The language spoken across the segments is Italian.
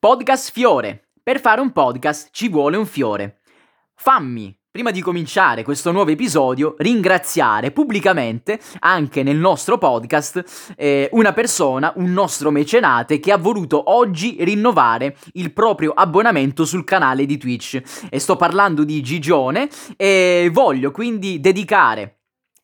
Podcast Fiore. Per fare un podcast ci vuole un fiore. Fammi, prima di cominciare questo nuovo episodio, ringraziare pubblicamente, anche nel nostro podcast, eh, una persona, un nostro mecenate che ha voluto oggi rinnovare il proprio abbonamento sul canale di Twitch. E sto parlando di Gigione e voglio quindi dedicare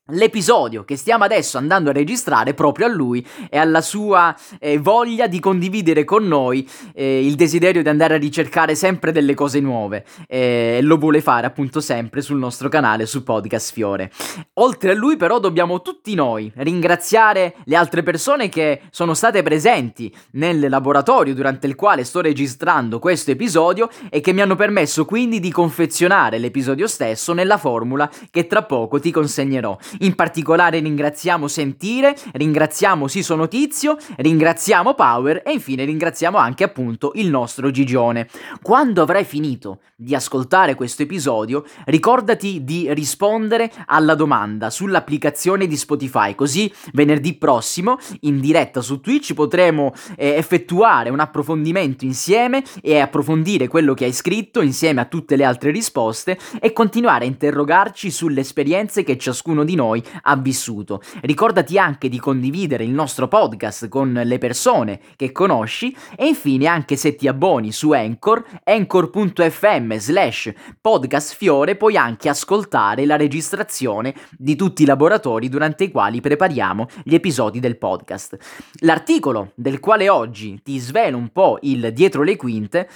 l'episodio che stiamo adesso andando a registrare proprio a lui e alla sua eh, voglia di condividere con noi eh, il desiderio di andare a ricercare sempre delle cose nuove e lo vuole fare appunto sempre sul nostro canale su Podcast Fiore. Oltre a lui però dobbiamo tutti noi ringraziare le altre persone che sono state presenti nel laboratorio durante il quale sto registrando questo episodio e che mi hanno permesso quindi di confezionare l'episodio stesso nella formula che tra poco ti consegnerò. In particolare ringraziamo Sentire, ringraziamo Siso Notizio, ringraziamo Power e infine ringraziamo anche appunto il nostro Gigione. Quando avrai finito di ascoltare questo episodio, ricordati di rispondere alla domanda sull'applicazione di Spotify, così venerdì prossimo in diretta su Twitch potremo eh, effettuare un approfondimento insieme e approfondire quello che hai scritto insieme a tutte le altre risposte e continuare a interrogarci sulle esperienze che ciascuno di noi noi ha vissuto. Ricordati anche di condividere il nostro podcast con le persone che conosci e infine anche se ti abboni su Anchor, anchor.fm slash podcastfiore puoi anche ascoltare la registrazione di tutti i laboratori durante i quali prepariamo gli episodi del podcast. L'articolo del quale oggi ti svelo un po' il dietro le quinte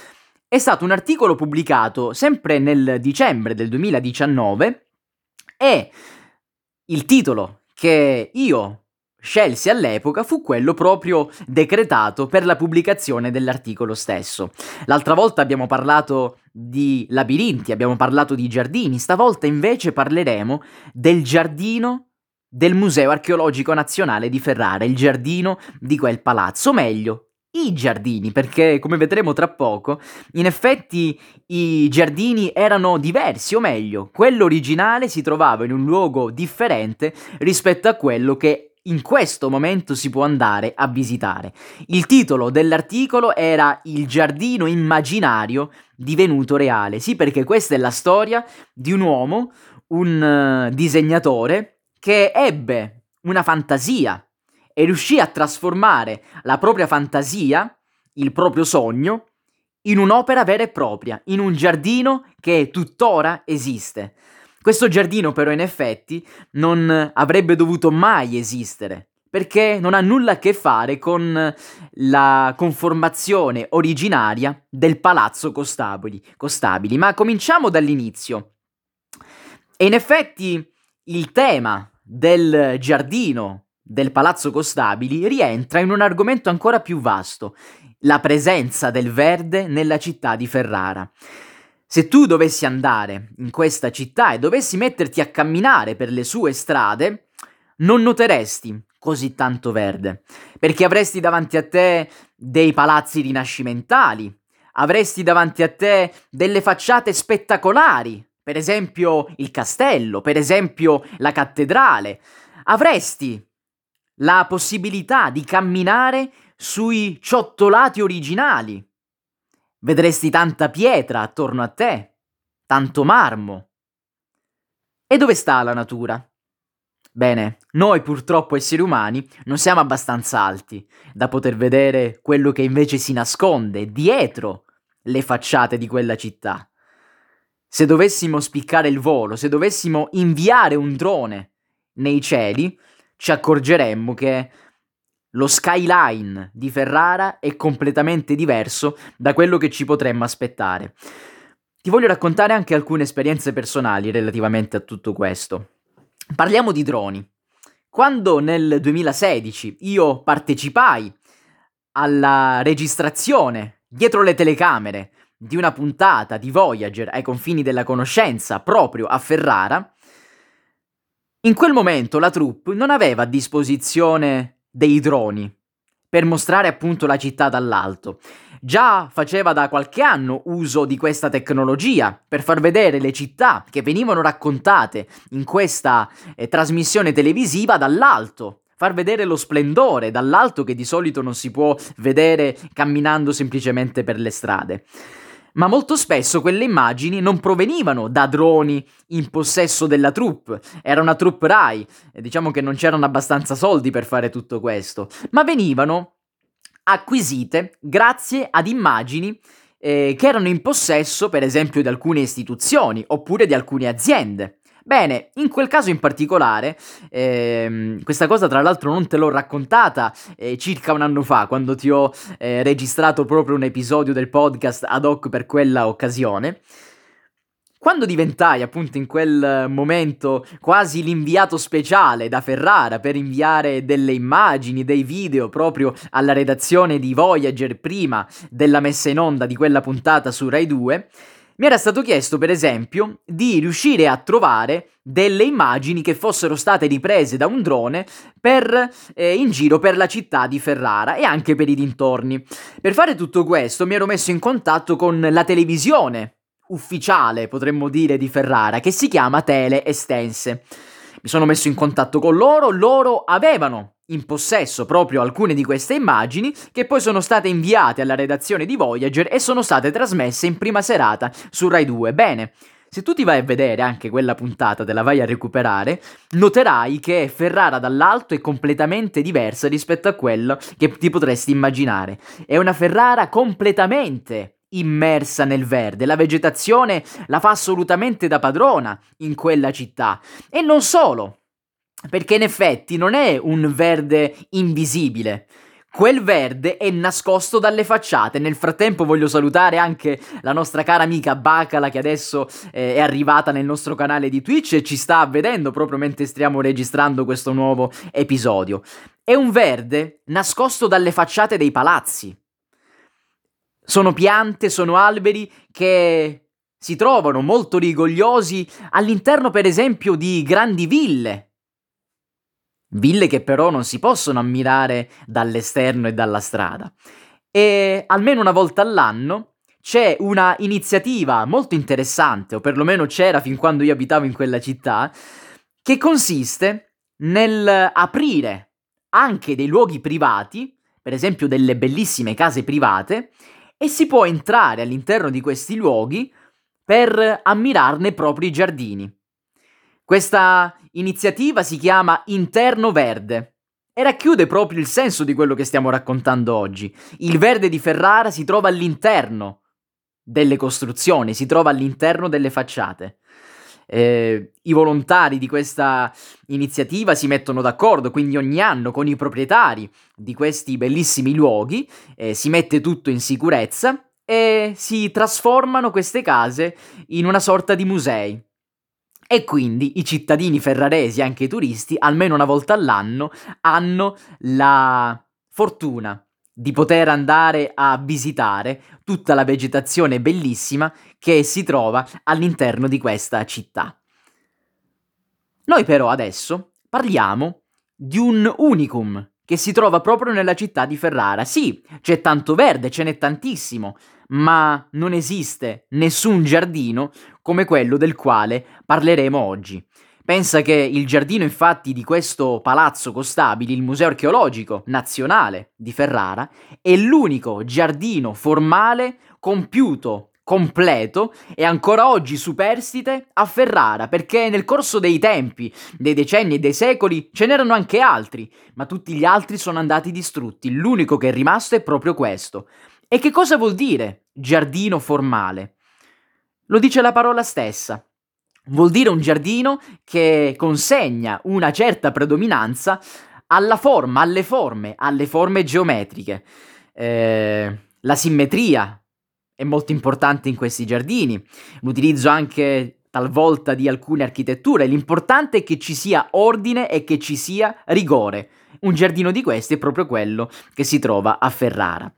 è stato un articolo pubblicato sempre nel dicembre del 2019 e il titolo che io scelsi all'epoca fu quello proprio decretato per la pubblicazione dell'articolo stesso. L'altra volta abbiamo parlato di labirinti, abbiamo parlato di giardini, stavolta invece parleremo del giardino del Museo Archeologico Nazionale di Ferrara, il giardino di quel palazzo, meglio, i giardini, perché come vedremo tra poco, in effetti i giardini erano diversi, o meglio, quello originale si trovava in un luogo differente rispetto a quello che in questo momento si può andare a visitare. Il titolo dell'articolo era Il giardino immaginario divenuto reale. Sì, perché questa è la storia di un uomo, un uh, disegnatore, che ebbe una fantasia e riuscì a trasformare la propria fantasia, il proprio sogno, in un'opera vera e propria, in un giardino che tuttora esiste. Questo giardino però in effetti non avrebbe dovuto mai esistere, perché non ha nulla a che fare con la conformazione originaria del palazzo Costabili. Costabili. Ma cominciamo dall'inizio. E in effetti il tema del giardino del Palazzo Costabili rientra in un argomento ancora più vasto, la presenza del verde nella città di Ferrara. Se tu dovessi andare in questa città e dovessi metterti a camminare per le sue strade, non noteresti così tanto verde, perché avresti davanti a te dei palazzi rinascimentali, avresti davanti a te delle facciate spettacolari, per esempio il castello, per esempio la cattedrale, avresti la possibilità di camminare sui ciottolati originali. Vedresti tanta pietra attorno a te, tanto marmo. E dove sta la natura? Bene, noi purtroppo esseri umani non siamo abbastanza alti da poter vedere quello che invece si nasconde dietro le facciate di quella città. Se dovessimo spiccare il volo, se dovessimo inviare un drone nei cieli, ci accorgeremmo che lo skyline di Ferrara è completamente diverso da quello che ci potremmo aspettare. Ti voglio raccontare anche alcune esperienze personali relativamente a tutto questo. Parliamo di droni. Quando nel 2016 io partecipai alla registrazione dietro le telecamere di una puntata di Voyager ai confini della conoscenza proprio a Ferrara, in quel momento la troupe non aveva a disposizione dei droni per mostrare appunto la città dall'alto. Già faceva da qualche anno uso di questa tecnologia per far vedere le città che venivano raccontate in questa eh, trasmissione televisiva dall'alto, far vedere lo splendore dall'alto che di solito non si può vedere camminando semplicemente per le strade. Ma molto spesso quelle immagini non provenivano da droni in possesso della troupe, era una troupe Rai, diciamo che non c'erano abbastanza soldi per fare tutto questo, ma venivano acquisite grazie ad immagini eh, che erano in possesso, per esempio, di alcune istituzioni oppure di alcune aziende. Bene, in quel caso in particolare, ehm, questa cosa tra l'altro non te l'ho raccontata eh, circa un anno fa, quando ti ho eh, registrato proprio un episodio del podcast ad hoc per quella occasione. Quando diventai appunto in quel momento quasi l'inviato speciale da Ferrara per inviare delle immagini, dei video proprio alla redazione di Voyager prima della messa in onda di quella puntata su Rai 2, mi era stato chiesto, per esempio, di riuscire a trovare delle immagini che fossero state riprese da un drone per, eh, in giro per la città di Ferrara e anche per i dintorni. Per fare tutto questo mi ero messo in contatto con la televisione ufficiale, potremmo dire, di Ferrara, che si chiama Tele Estense. Mi sono messo in contatto con loro, loro avevano in possesso proprio alcune di queste immagini che poi sono state inviate alla redazione di Voyager e sono state trasmesse in prima serata su Rai 2. Bene, se tu ti vai a vedere anche quella puntata, te la vai a recuperare, noterai che Ferrara dall'alto è completamente diversa rispetto a quello che ti potresti immaginare. È una Ferrara completamente immersa nel verde, la vegetazione la fa assolutamente da padrona in quella città. E non solo, perché in effetti non è un verde invisibile. Quel verde è nascosto dalle facciate. Nel frattempo voglio salutare anche la nostra cara amica Bacala che adesso eh, è arrivata nel nostro canale di Twitch e ci sta vedendo proprio mentre stiamo registrando questo nuovo episodio. È un verde nascosto dalle facciate dei palazzi. Sono piante, sono alberi che si trovano molto rigogliosi all'interno per esempio di grandi ville ville che però non si possono ammirare dall'esterno e dalla strada. E almeno una volta all'anno c'è una iniziativa molto interessante, o perlomeno c'era fin quando io abitavo in quella città, che consiste nel aprire anche dei luoghi privati, per esempio delle bellissime case private, e si può entrare all'interno di questi luoghi per ammirarne i giardini. Questa iniziativa si chiama Interno Verde e racchiude proprio il senso di quello che stiamo raccontando oggi. Il verde di Ferrara si trova all'interno delle costruzioni, si trova all'interno delle facciate. Eh, I volontari di questa iniziativa si mettono d'accordo, quindi ogni anno con i proprietari di questi bellissimi luoghi eh, si mette tutto in sicurezza e si trasformano queste case in una sorta di musei. E quindi i cittadini ferraresi, anche i turisti, almeno una volta all'anno, hanno la fortuna di poter andare a visitare tutta la vegetazione bellissima che si trova all'interno di questa città. Noi però adesso parliamo di un unicum che si trova proprio nella città di Ferrara. Sì, c'è tanto verde, ce n'è tantissimo, ma non esiste nessun giardino come quello del quale parleremo oggi. Pensa che il giardino infatti di questo palazzo Costabili, il Museo Archeologico Nazionale di Ferrara, è l'unico giardino formale compiuto completo e ancora oggi superstite a Ferrara, perché nel corso dei tempi, dei decenni e dei secoli ce n'erano anche altri, ma tutti gli altri sono andati distrutti, l'unico che è rimasto è proprio questo. E che cosa vuol dire giardino formale? Lo dice la parola stessa. Vuol dire un giardino che consegna una certa predominanza alla forma, alle forme, alle forme geometriche. Eh, la simmetria, è molto importante in questi giardini, l'utilizzo anche talvolta di alcune architetture, l'importante è che ci sia ordine e che ci sia rigore. Un giardino di questi è proprio quello che si trova a Ferrara.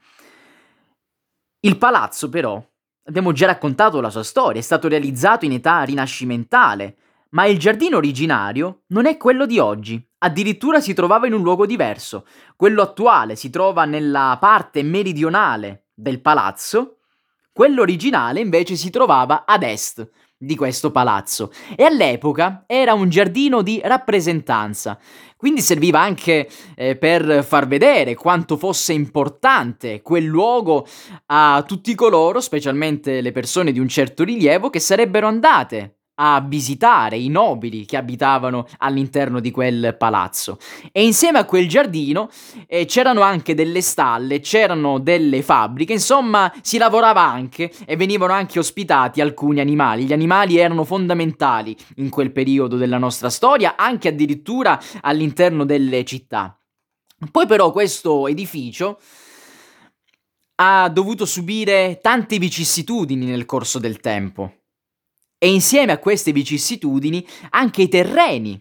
Il palazzo però, abbiamo già raccontato la sua storia, è stato realizzato in età rinascimentale, ma il giardino originario non è quello di oggi, addirittura si trovava in un luogo diverso. Quello attuale si trova nella parte meridionale del palazzo quello originale invece si trovava ad est di questo palazzo. E all'epoca era un giardino di rappresentanza, quindi serviva anche eh, per far vedere quanto fosse importante quel luogo a tutti coloro, specialmente le persone di un certo rilievo, che sarebbero andate a visitare i nobili che abitavano all'interno di quel palazzo. E insieme a quel giardino eh, c'erano anche delle stalle, c'erano delle fabbriche, insomma si lavorava anche e venivano anche ospitati alcuni animali. Gli animali erano fondamentali in quel periodo della nostra storia, anche addirittura all'interno delle città. Poi però questo edificio ha dovuto subire tante vicissitudini nel corso del tempo e insieme a queste vicissitudini anche i terreni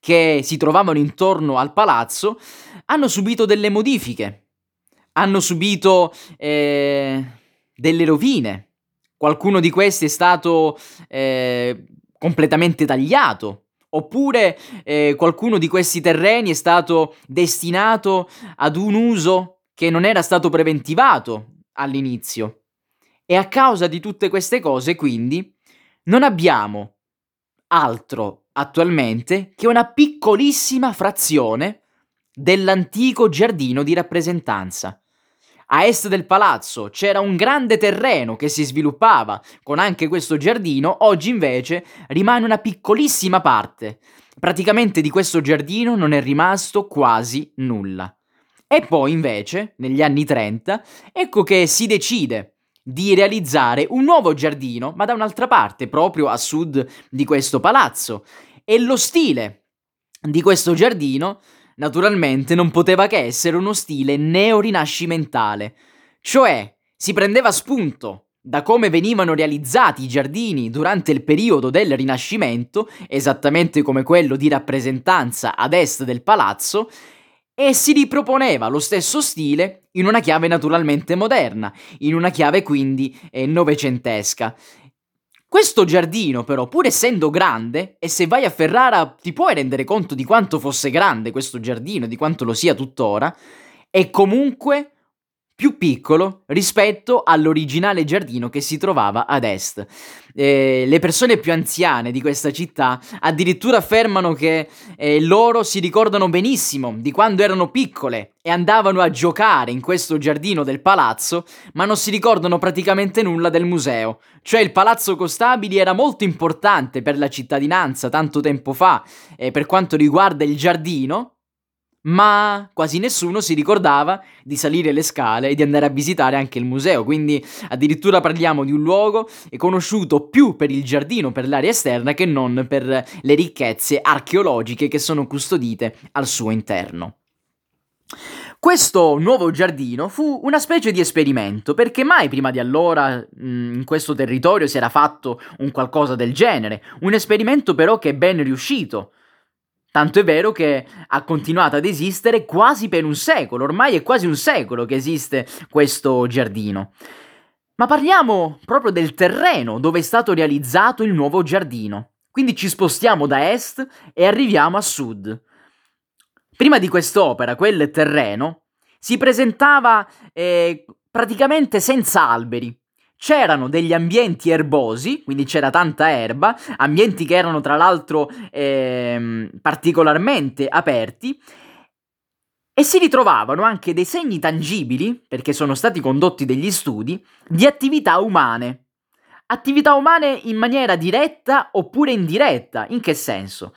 che si trovavano intorno al palazzo hanno subito delle modifiche, hanno subito eh, delle rovine. Qualcuno di questi è stato eh, completamente tagliato, oppure eh, qualcuno di questi terreni è stato destinato ad un uso che non era stato preventivato all'inizio. E a causa di tutte queste cose, quindi, non abbiamo altro attualmente che una piccolissima frazione dell'antico giardino di rappresentanza. A est del palazzo c'era un grande terreno che si sviluppava con anche questo giardino, oggi invece rimane una piccolissima parte. Praticamente di questo giardino non è rimasto quasi nulla. E poi invece, negli anni 30, ecco che si decide di realizzare un nuovo giardino, ma da un'altra parte, proprio a sud di questo palazzo. E lo stile di questo giardino, naturalmente, non poteva che essere uno stile neorinascimentale, cioè si prendeva spunto da come venivano realizzati i giardini durante il periodo del Rinascimento, esattamente come quello di rappresentanza ad est del palazzo, e si riproponeva lo stesso stile in una chiave naturalmente moderna, in una chiave quindi eh, novecentesca. Questo giardino, però, pur essendo grande, e se vai a Ferrara ti puoi rendere conto di quanto fosse grande questo giardino, di quanto lo sia tuttora, è comunque più piccolo rispetto all'originale giardino che si trovava ad est. Eh, le persone più anziane di questa città addirittura affermano che eh, loro si ricordano benissimo di quando erano piccole e andavano a giocare in questo giardino del palazzo, ma non si ricordano praticamente nulla del museo. Cioè il palazzo Costabili era molto importante per la cittadinanza tanto tempo fa eh, per quanto riguarda il giardino, ma quasi nessuno si ricordava di salire le scale e di andare a visitare anche il museo, quindi addirittura parliamo di un luogo conosciuto più per il giardino, per l'area esterna, che non per le ricchezze archeologiche che sono custodite al suo interno. Questo nuovo giardino fu una specie di esperimento, perché mai prima di allora mm, in questo territorio si era fatto un qualcosa del genere, un esperimento però che è ben riuscito, Tanto è vero che ha continuato ad esistere quasi per un secolo, ormai è quasi un secolo che esiste questo giardino. Ma parliamo proprio del terreno dove è stato realizzato il nuovo giardino. Quindi ci spostiamo da est e arriviamo a sud. Prima di quest'opera, quel terreno si presentava eh, praticamente senza alberi, c'erano degli ambienti erbosi, quindi c'era tanta erba, ambienti che erano tra l'altro ehm, particolarmente aperti, e si ritrovavano anche dei segni tangibili, perché sono stati condotti degli studi, di attività umane. Attività umane in maniera diretta oppure indiretta. In che senso?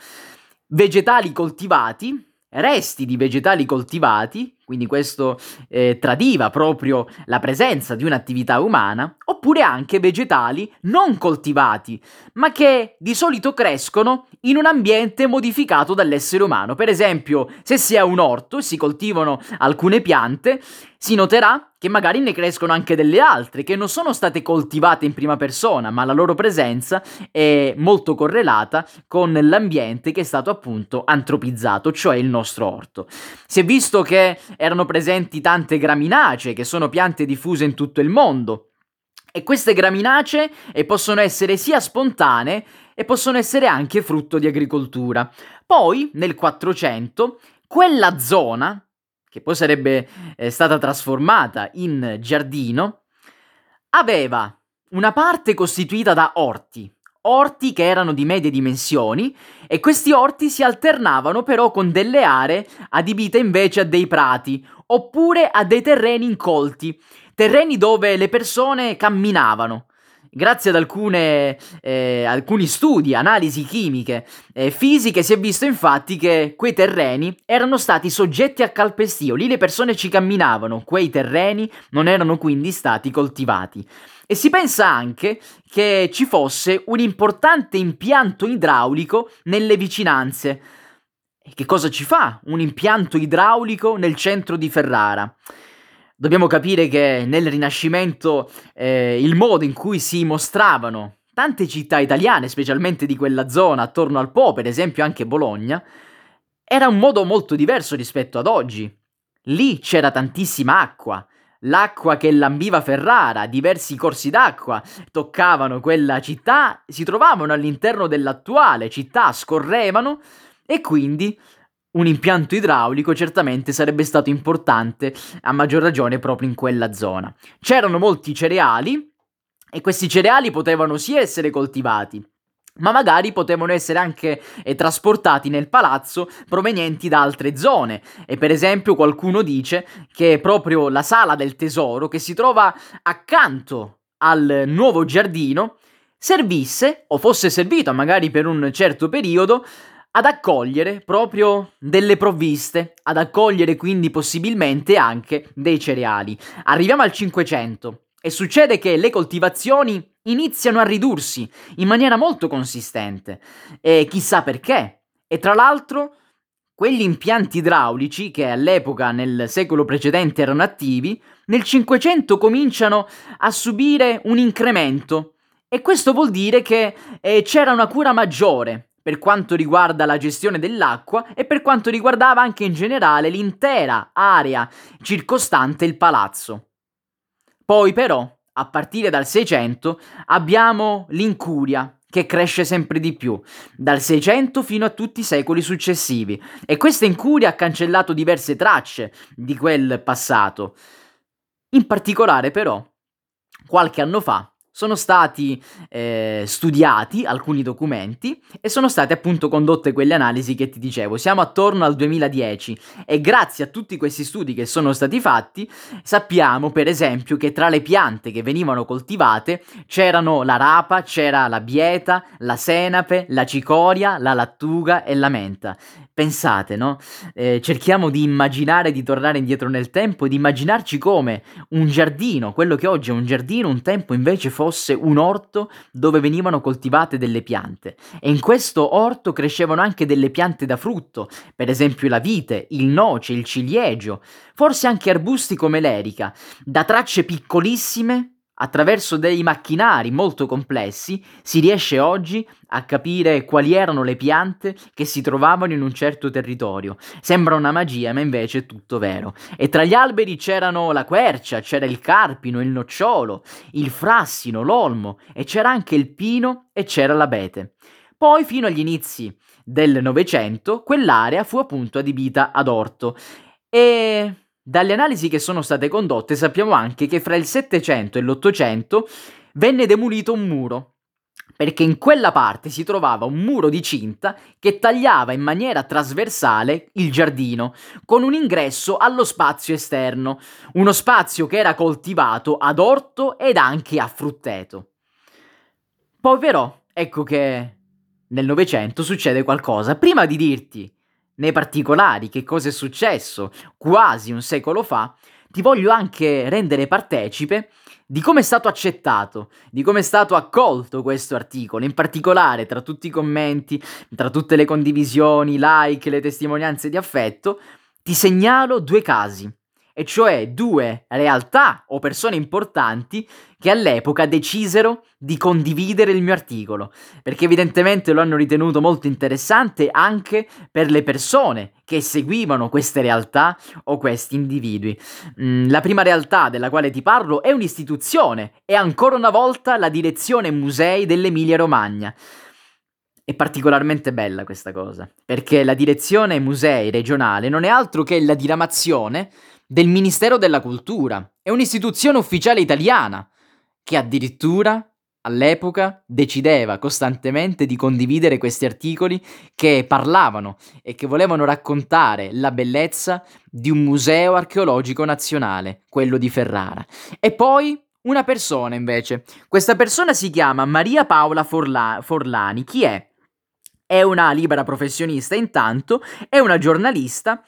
Vegetali coltivati, resti di vegetali coltivati, quindi questo eh, tradiva proprio la presenza di un'attività umana, oppure anche vegetali non coltivati, ma che di solito crescono in un ambiente modificato dall'essere umano. Per esempio, se si ha un orto e si coltivano alcune piante, si noterà che magari ne crescono anche delle altre che non sono state coltivate in prima persona, ma la loro presenza è molto correlata con l'ambiente che è stato appunto antropizzato, cioè il nostro orto. Si è visto che erano presenti tante graminacee, che sono piante diffuse in tutto il mondo. E queste graminacee eh, possono essere sia spontanee e possono essere anche frutto di agricoltura. Poi, nel 400, quella zona, che poi sarebbe eh, stata trasformata in giardino, aveva una parte costituita da orti, orti che erano di medie dimensioni e questi orti si alternavano però con delle aree adibite invece a dei prati oppure a dei terreni incolti, terreni dove le persone camminavano. Grazie ad alcune, eh, alcuni studi, analisi chimiche e fisiche si è visto infatti che quei terreni erano stati soggetti a calpestio, lì le persone ci camminavano, quei terreni non erano quindi stati coltivati. E si pensa anche che ci fosse un importante impianto idraulico nelle vicinanze. E che cosa ci fa un impianto idraulico nel centro di Ferrara? Dobbiamo capire che nel Rinascimento eh, il modo in cui si mostravano tante città italiane, specialmente di quella zona attorno al Po, per esempio anche Bologna, era un modo molto diverso rispetto ad oggi. Lì c'era tantissima acqua, l'acqua che lambiva Ferrara, diversi corsi d'acqua toccavano quella città, si trovavano all'interno dell'attuale città, scorrevano e quindi un impianto idraulico certamente sarebbe stato importante, a maggior ragione proprio in quella zona. C'erano molti cereali e questi cereali potevano sì essere coltivati, ma magari potevano essere anche eh, trasportati nel palazzo provenienti da altre zone. E per esempio qualcuno dice che proprio la sala del tesoro, che si trova accanto al nuovo giardino, servisse, o fosse servita magari per un certo periodo, ad accogliere proprio delle provviste, ad accogliere quindi possibilmente anche dei cereali. Arriviamo al 500 e succede che le coltivazioni iniziano a ridursi in maniera molto consistente e chissà perché. E tra l'altro quegli impianti idraulici che all'epoca nel secolo precedente erano attivi, nel 500 cominciano a subire un incremento e questo vuol dire che eh, c'era una cura maggiore per quanto riguarda la gestione dell'acqua e per quanto riguardava anche in generale l'intera area circostante il palazzo. Poi però, a partire dal 600, abbiamo l'incuria che cresce sempre di più, dal 600 fino a tutti i secoli successivi, e questa incuria ha cancellato diverse tracce di quel passato. In particolare però, qualche anno fa, sono stati eh, studiati alcuni documenti e sono state appunto condotte quelle analisi che ti dicevo. Siamo attorno al 2010 e grazie a tutti questi studi che sono stati fatti sappiamo per esempio che tra le piante che venivano coltivate c'erano la rapa, c'era la bieta, la senape, la cicoria, la lattuga e la menta. Pensate, no? Eh, cerchiamo di immaginare di tornare indietro nel tempo, di immaginarci come un giardino, quello che oggi è un giardino, un tempo invece fosse un orto dove venivano coltivate delle piante. E in questo orto crescevano anche delle piante da frutto, per esempio la vite, il noce, il ciliegio, forse anche arbusti come l'erica, da tracce piccolissime Attraverso dei macchinari molto complessi si riesce oggi a capire quali erano le piante che si trovavano in un certo territorio. Sembra una magia, ma invece è tutto vero. E tra gli alberi c'erano la quercia, c'era il carpino, il nocciolo, il frassino, l'olmo e c'era anche il pino e c'era l'abete. Poi, fino agli inizi del Novecento, quell'area fu appunto adibita ad orto. E dalle analisi che sono state condotte sappiamo anche che fra il 700 e l'800 venne demolito un muro, perché in quella parte si trovava un muro di cinta che tagliava in maniera trasversale il giardino, con un ingresso allo spazio esterno, uno spazio che era coltivato ad orto ed anche a frutteto. Poi però, ecco che nel Novecento succede qualcosa. Prima di dirti nei particolari che cosa è successo? Quasi un secolo fa, ti voglio anche rendere partecipe di come è stato accettato, di come è stato accolto questo articolo, in particolare tra tutti i commenti, tra tutte le condivisioni, like, le testimonianze di affetto, ti segnalo due casi e cioè due realtà o persone importanti che all'epoca decisero di condividere il mio articolo, perché evidentemente lo hanno ritenuto molto interessante anche per le persone che seguivano queste realtà o questi individui. Mm, la prima realtà della quale ti parlo è un'istituzione, è ancora una volta la direzione musei dell'Emilia Romagna. È particolarmente bella questa cosa, perché la direzione musei regionale non è altro che la diramazione del Ministero della Cultura. È un'istituzione ufficiale italiana che addirittura all'epoca decideva costantemente di condividere questi articoli che parlavano e che volevano raccontare la bellezza di un museo archeologico nazionale, quello di Ferrara. E poi una persona invece. Questa persona si chiama Maria Paola Forla- Forlani. Chi è? È una libera professionista intanto, è una giornalista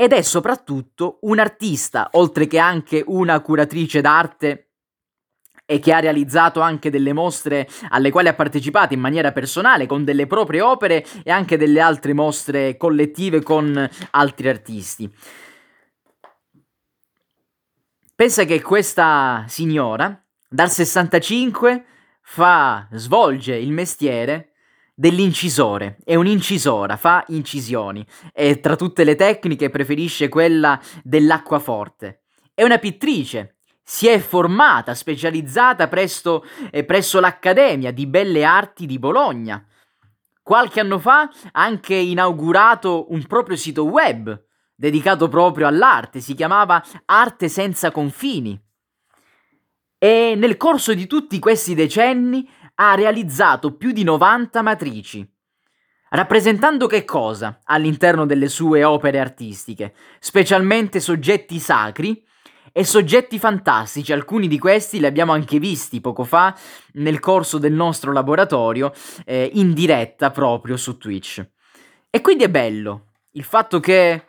ed è soprattutto un'artista, oltre che anche una curatrice d'arte e che ha realizzato anche delle mostre alle quali ha partecipato in maniera personale con delle proprie opere e anche delle altre mostre collettive con altri artisti. Pensa che questa signora dal 65 fa, svolge il mestiere dell'incisore, è un'incisora, fa incisioni e tra tutte le tecniche preferisce quella dell'acquaforte. È una pittrice, si è formata, specializzata presso, eh, presso l'Accademia di Belle Arti di Bologna. Qualche anno fa ha anche inaugurato un proprio sito web dedicato proprio all'arte, si chiamava Arte senza confini. E nel corso di tutti questi decenni ha realizzato più di 90 matrici. Rappresentando che cosa all'interno delle sue opere artistiche? Specialmente soggetti sacri e soggetti fantastici, alcuni di questi li abbiamo anche visti poco fa nel corso del nostro laboratorio eh, in diretta proprio su Twitch. E quindi è bello il fatto che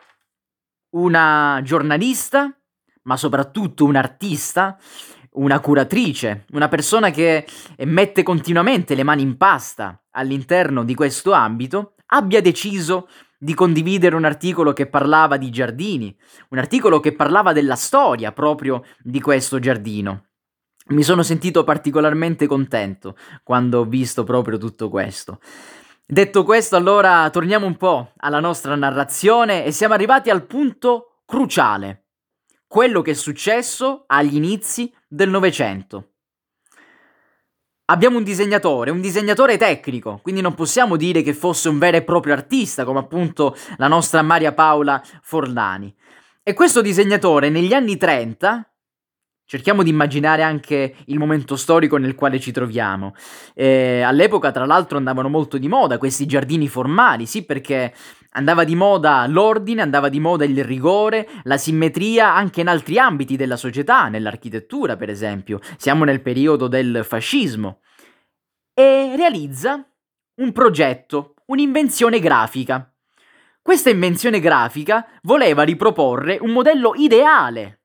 una giornalista, ma soprattutto un artista, una curatrice, una persona che mette continuamente le mani in pasta all'interno di questo ambito, abbia deciso di condividere un articolo che parlava di giardini, un articolo che parlava della storia proprio di questo giardino. Mi sono sentito particolarmente contento quando ho visto proprio tutto questo. Detto questo, allora torniamo un po' alla nostra narrazione e siamo arrivati al punto cruciale, quello che è successo agli inizi del Novecento. Abbiamo un disegnatore, un disegnatore tecnico, quindi non possiamo dire che fosse un vero e proprio artista, come appunto la nostra Maria Paola Forlani. E questo disegnatore negli anni 30, cerchiamo di immaginare anche il momento storico nel quale ci troviamo. Eh, all'epoca, tra l'altro, andavano molto di moda questi giardini formali, sì, perché andava di moda l'ordine, andava di moda il rigore, la simmetria anche in altri ambiti della società, nell'architettura, per esempio. Siamo nel periodo del fascismo. E realizza un progetto, un'invenzione grafica. Questa invenzione grafica voleva riproporre un modello ideale.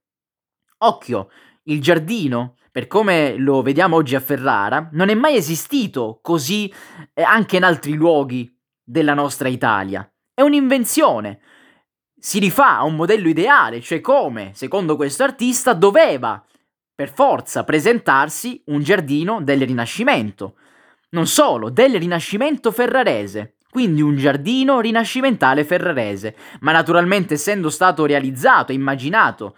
Occhio, il giardino, per come lo vediamo oggi a Ferrara, non è mai esistito così eh, anche in altri luoghi della nostra Italia. È un'invenzione. Si rifà a un modello ideale, cioè come, secondo questo artista, doveva per forza presentarsi un giardino del Rinascimento. Non solo, del Rinascimento ferrarese, quindi un giardino rinascimentale ferrarese, ma naturalmente essendo stato realizzato e immaginato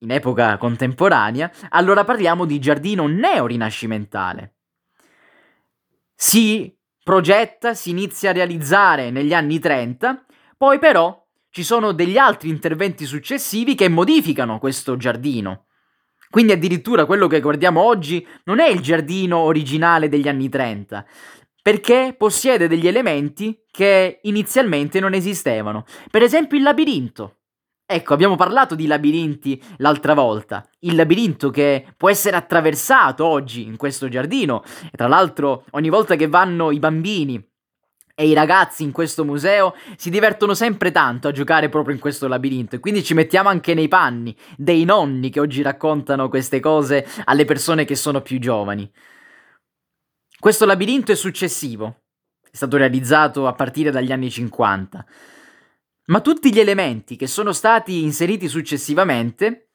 in epoca contemporanea, allora parliamo di giardino neo-rinascimentale. Si progetta, si inizia a realizzare negli anni 30, poi però ci sono degli altri interventi successivi che modificano questo giardino. Quindi addirittura quello che guardiamo oggi non è il giardino originale degli anni 30, perché possiede degli elementi che inizialmente non esistevano. Per esempio il labirinto. Ecco, abbiamo parlato di labirinti l'altra volta. Il labirinto che può essere attraversato oggi in questo giardino. E tra l'altro, ogni volta che vanno i bambini e i ragazzi in questo museo si divertono sempre tanto a giocare proprio in questo labirinto e quindi ci mettiamo anche nei panni dei nonni che oggi raccontano queste cose alle persone che sono più giovani. Questo labirinto è successivo, è stato realizzato a partire dagli anni 50 ma tutti gli elementi che sono stati inseriti successivamente,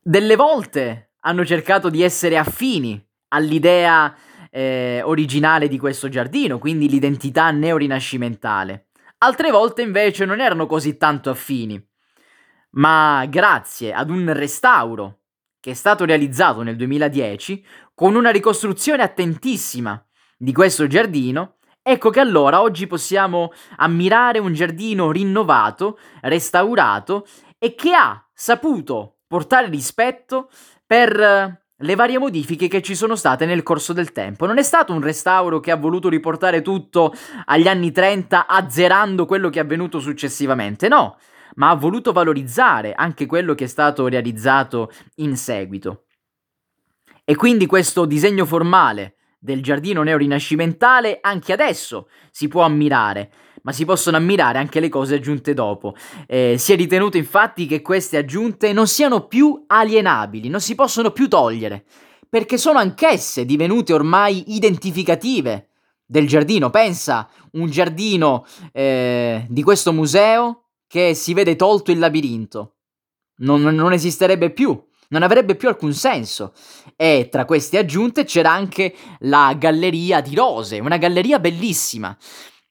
delle volte hanno cercato di essere affini all'idea eh, originale di questo giardino, quindi l'identità neorinascimentale. Altre volte invece non erano così tanto affini, ma grazie ad un restauro che è stato realizzato nel 2010, con una ricostruzione attentissima di questo giardino, Ecco che allora oggi possiamo ammirare un giardino rinnovato, restaurato e che ha saputo portare rispetto per le varie modifiche che ci sono state nel corso del tempo. Non è stato un restauro che ha voluto riportare tutto agli anni 30 azzerando quello che è avvenuto successivamente, no, ma ha voluto valorizzare anche quello che è stato realizzato in seguito. E quindi questo disegno formale del giardino neorinascimentale anche adesso si può ammirare, ma si possono ammirare anche le cose aggiunte dopo. Eh, si è ritenuto infatti che queste aggiunte non siano più alienabili, non si possono più togliere, perché sono anch'esse divenute ormai identificative del giardino. Pensa, un giardino eh, di questo museo che si vede tolto il labirinto. non, non esisterebbe più non avrebbe più alcun senso. E tra queste aggiunte c'era anche la galleria di rose, una galleria bellissima,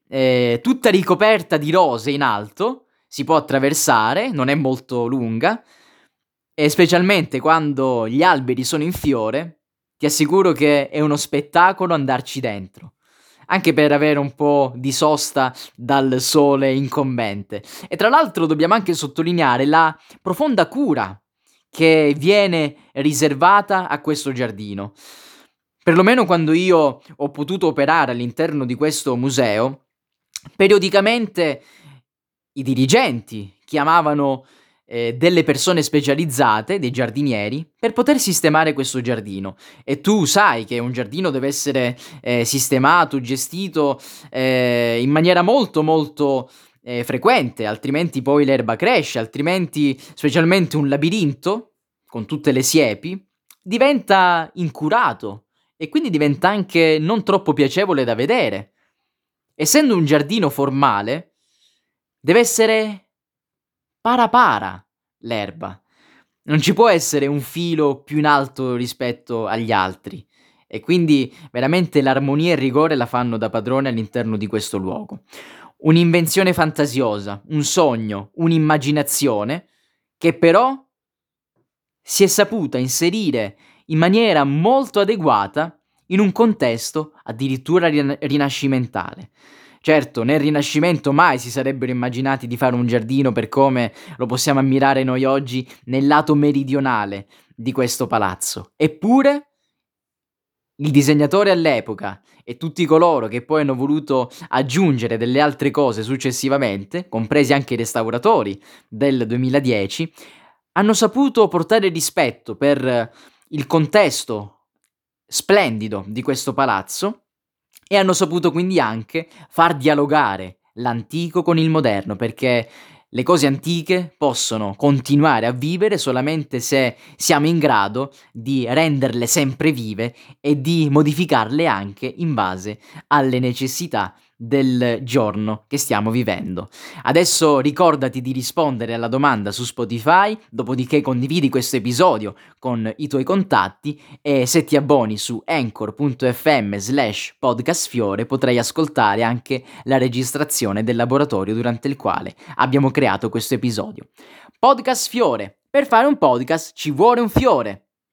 eh, tutta ricoperta di rose in alto, si può attraversare, non è molto lunga, e specialmente quando gli alberi sono in fiore, ti assicuro che è uno spettacolo andarci dentro. Anche per avere un po' di sosta dal sole incombente. E tra l'altro dobbiamo anche sottolineare la profonda cura che viene riservata a questo giardino. Perlomeno quando io ho potuto operare all'interno di questo museo, periodicamente i dirigenti chiamavano eh, delle persone specializzate, dei giardinieri, per poter sistemare questo giardino. E tu sai che un giardino deve essere eh, sistemato, gestito eh, in maniera molto molto eh, frequente, altrimenti poi l'erba cresce, altrimenti specialmente un labirinto con tutte le siepi diventa incurato e quindi diventa anche non troppo piacevole da vedere. Essendo un giardino formale, deve essere para para l'erba. Non ci può essere un filo più in alto rispetto agli altri. E quindi veramente l'armonia e il rigore la fanno da padrone all'interno di questo luogo un'invenzione fantasiosa, un sogno, un'immaginazione che però si è saputa inserire in maniera molto adeguata in un contesto addirittura rinascimentale. Certo, nel Rinascimento mai si sarebbero immaginati di fare un giardino per come lo possiamo ammirare noi oggi nel lato meridionale di questo palazzo. Eppure il disegnatore all'epoca e tutti coloro che poi hanno voluto aggiungere delle altre cose successivamente, compresi anche i restauratori del 2010, hanno saputo portare rispetto per il contesto splendido di questo palazzo e hanno saputo quindi anche far dialogare l'antico con il moderno, perché le cose antiche possono continuare a vivere solamente se siamo in grado di renderle sempre vive e di modificarle anche in base alle necessità del giorno che stiamo vivendo. Adesso ricordati di rispondere alla domanda su Spotify, dopodiché condividi questo episodio con i tuoi contatti e se ti abboni su anchor.fm slash podcastfiore potrai ascoltare anche la registrazione del laboratorio durante il quale abbiamo creato questo episodio. Podcast Fiore. Per fare un podcast ci vuole un fiore.